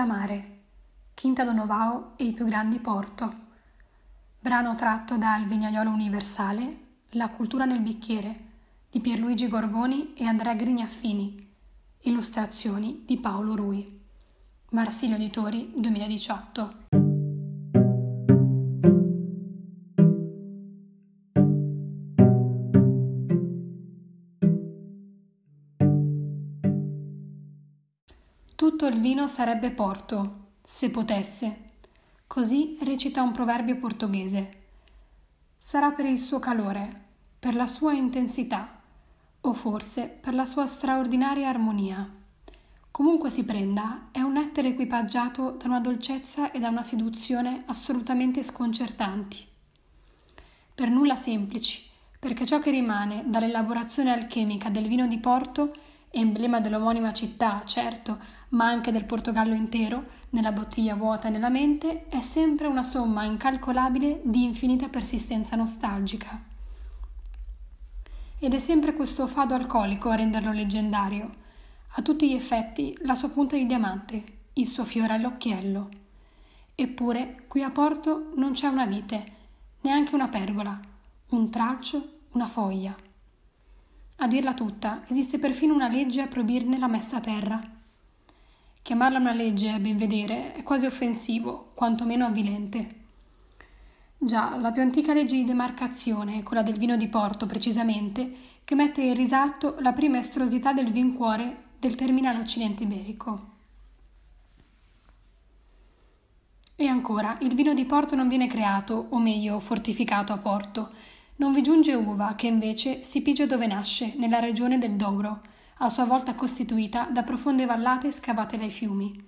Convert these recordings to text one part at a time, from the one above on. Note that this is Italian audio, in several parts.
da mare, Quinta Donovao e i più grandi Porto. Brano tratto dal Vignaiolo Universale, La cultura nel bicchiere, di Pierluigi Gorgoni e Andrea Grignaffini. Illustrazioni di Paolo Rui. Marsilio Editori 2018. Tutto il vino sarebbe porto, se potesse. Così recita un proverbio portoghese. Sarà per il suo calore, per la sua intensità, o forse per la sua straordinaria armonia. Comunque si prenda, è un ettero equipaggiato da una dolcezza e da una seduzione assolutamente sconcertanti. Per nulla semplici, perché ciò che rimane dall'elaborazione alchemica del vino di Porto, emblema dell'omonima città, certo, ma anche del Portogallo intero, nella bottiglia vuota e nella mente, è sempre una somma incalcolabile di infinita persistenza nostalgica. Ed è sempre questo fado alcolico a renderlo leggendario. A tutti gli effetti la sua punta di diamante, il suo fiore all'occhiello. Eppure qui a Porto non c'è una vite, neanche una pergola, un tralcio, una foglia. A dirla tutta, esiste perfino una legge a proibirne la messa a terra. Chiamarla una legge, a ben vedere, è quasi offensivo, quantomeno avvilente. Già, la più antica legge di demarcazione, quella del vino di Porto precisamente, che mette in risalto la prima estrosità del vincuore del terminale occidente iberico. E ancora, il vino di Porto non viene creato, o meglio, fortificato a Porto. Non vi giunge uva, che invece si pigia dove nasce, nella regione del Douro, a sua volta costituita da profonde vallate scavate dai fiumi.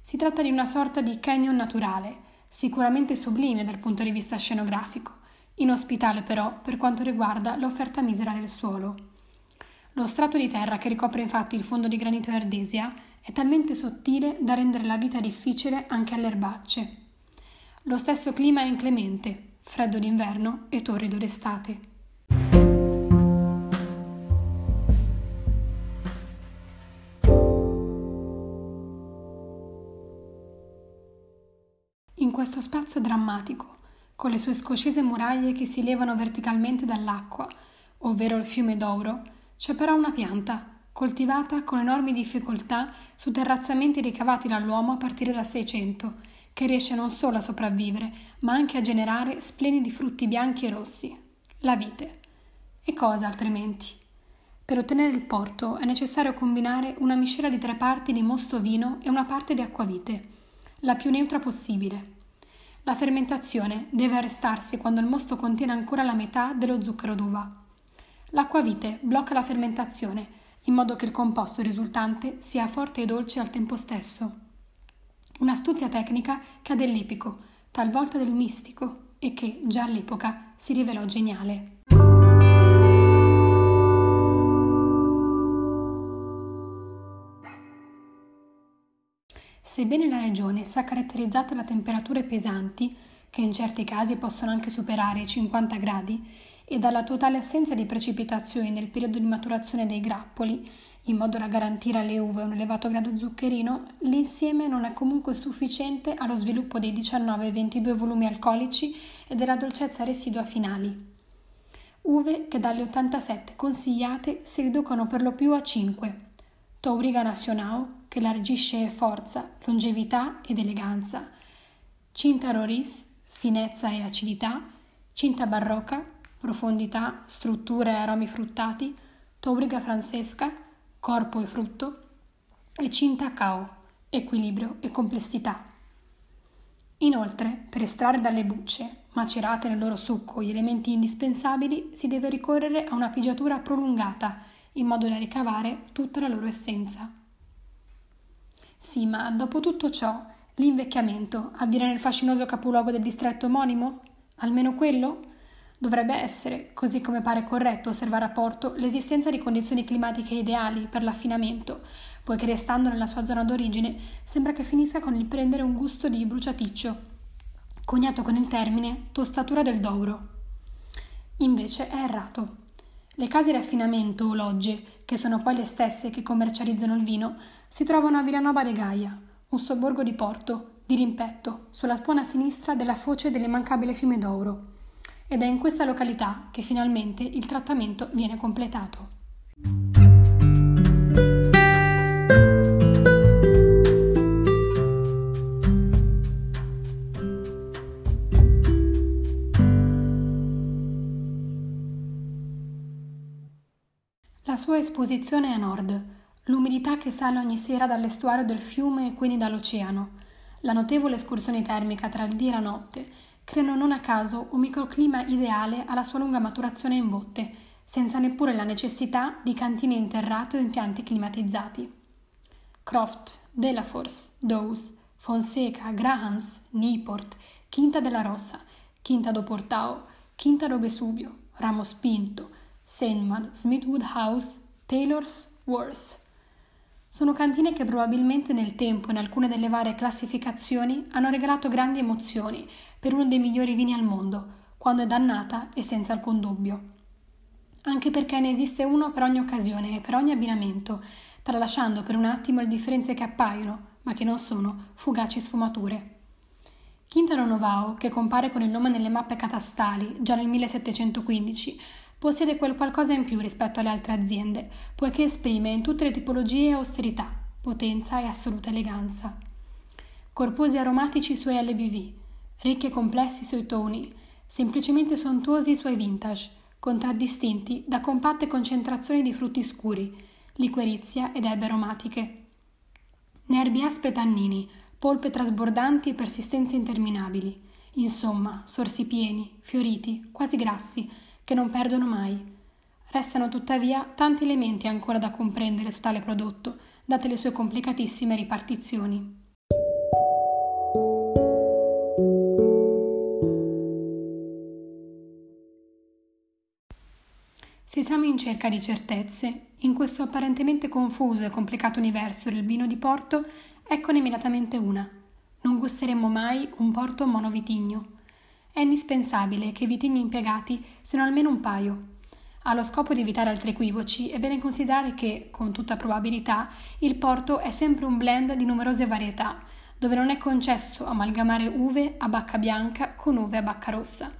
Si tratta di una sorta di canyon naturale, sicuramente sublime dal punto di vista scenografico, inospitale però per quanto riguarda l'offerta misera del suolo. Lo strato di terra che ricopre infatti il fondo di granito e ardesia è talmente sottile da rendere la vita difficile anche alle erbacce. Lo stesso clima è inclemente, freddo d'inverno e torrido d'estate. In questo spazio drammatico, con le sue scoscese muraglie che si levano verticalmente dall'acqua, ovvero il fiume d'Ouro, c'è però una pianta, coltivata con enormi difficoltà su terrazzamenti ricavati dall'uomo a partire dal Seicento, che riesce non solo a sopravvivere, ma anche a generare splendidi frutti bianchi e rossi, la vite. E cosa altrimenti? Per ottenere il porto è necessario combinare una miscela di tre parti di mosto vino e una parte di acquavite, la più neutra possibile. La fermentazione deve arrestarsi quando il mosto contiene ancora la metà dello zucchero d'uva. L'acquavite blocca la fermentazione in modo che il composto risultante sia forte e dolce al tempo stesso. Un'astuzia tecnica che ha dell'epico, talvolta del mistico, e che già all'epoca si rivelò geniale. Sebbene la regione sia caratterizzata da temperature pesanti, che in certi casi possono anche superare i 50 gradi, e dalla totale assenza di precipitazioni nel periodo di maturazione dei grappoli, in modo da garantire alle uve un elevato grado zuccherino, l'insieme non è comunque sufficiente allo sviluppo dei 19 e 22 volumi alcolici e della dolcezza residua finali. Uve che dalle 87 consigliate si riducono per lo più a 5. Touriga Nacional, che largisce forza, longevità ed eleganza. Cinta Roris, finezza e acidità. Cinta Barroca, profondità, struttura e aromi fruttati. Tobriga Francesca, corpo e frutto. E Cinta Cao, equilibrio e complessità. Inoltre, per estrarre dalle bucce, macerate nel loro succo, gli elementi indispensabili, si deve ricorrere a una pigiatura prolungata, in modo da ricavare tutta la loro essenza. Sì, ma dopo tutto ciò, l'invecchiamento avviene nel fascinoso capoluogo del distretto omonimo? Almeno quello? Dovrebbe essere, così come pare corretto osservare a Porto, l'esistenza di condizioni climatiche ideali per l'affinamento, poiché restando nella sua zona d'origine sembra che finisca con il prendere un gusto di bruciaticcio, coniato con il termine tostatura del Douro. Invece è errato. Le case di affinamento o logge, che sono poi le stesse che commercializzano il vino, si trovano a Villanova de Gaia, un sobborgo di porto, di rimpetto, sulla spuona sinistra della foce dell'immancabile fiume d'Ouro. Ed è in questa località che finalmente il trattamento viene completato. La sua esposizione è a nord, l'umidità che sale ogni sera dall'estuario del fiume e quindi dall'oceano, la notevole escursione termica tra il dì e la notte, creano non a caso un microclima ideale alla sua lunga maturazione in botte, senza neppure la necessità di cantine interrate o impianti climatizzati. Croft, Delaforce, Dawes, Fonseca, Grahams, Newport, Quinta della Rossa, Quinta do Portao, Quinta do Vesubio, Ramos Pinto, Sandman, Smithwood House, Taylor's, Worth. Sono cantine che probabilmente nel tempo, in alcune delle varie classificazioni, hanno regalato grandi emozioni per uno dei migliori vini al mondo, quando è dannata e senza alcun dubbio. Anche perché ne esiste uno per ogni occasione e per ogni abbinamento, tralasciando per un attimo le differenze che appaiono, ma che non sono, fugaci sfumature. Quintaro Novao, che compare con il nome nelle mappe catastali già nel 1715, possiede quel qualcosa in più rispetto alle altre aziende, poiché esprime in tutte le tipologie austerità, potenza e assoluta eleganza. Corposi e aromatici i suoi LBV, ricchi e complessi i suoi toni, semplicemente sontuosi i suoi vintage, contraddistinti da compatte concentrazioni di frutti scuri, liquerizia ed erbe aromatiche. Nervi aspri e tannini, polpe trasbordanti e persistenze interminabili. Insomma, sorsi pieni, fioriti, quasi grassi, che non perdono mai. Restano tuttavia tanti elementi ancora da comprendere su tale prodotto, date le sue complicatissime ripartizioni. Se siamo in cerca di certezze, in questo apparentemente confuso e complicato universo del vino di Porto, eccone immediatamente una. Non gusteremo mai un porto monovitigno. È indispensabile che i vitigni impiegati siano almeno un paio. Allo scopo di evitare altri equivoci, è bene considerare che, con tutta probabilità, il porto è sempre un blend di numerose varietà, dove non è concesso amalgamare uve a bacca bianca con uve a bacca rossa.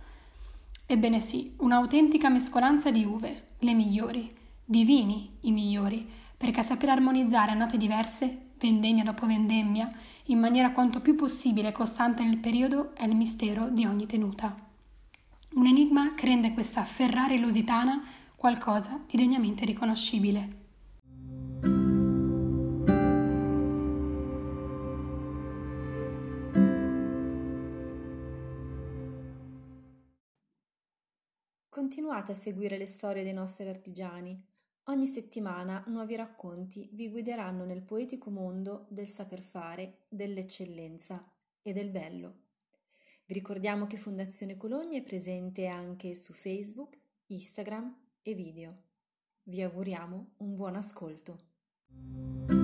Ebbene sì, un'autentica mescolanza di uve, le migliori, di vini, i migliori, perché saper armonizzare annate diverse, vendemmia dopo vendemmia, in maniera quanto più possibile costante nel periodo è il mistero di ogni tenuta. Un enigma che rende questa Ferrari lusitana qualcosa di degnamente riconoscibile. Continuate a seguire le storie dei nostri artigiani Ogni settimana nuovi racconti vi guideranno nel poetico mondo del saper fare, dell'eccellenza e del bello. Vi ricordiamo che Fondazione Cologna è presente anche su Facebook, Instagram e video. Vi auguriamo un buon ascolto.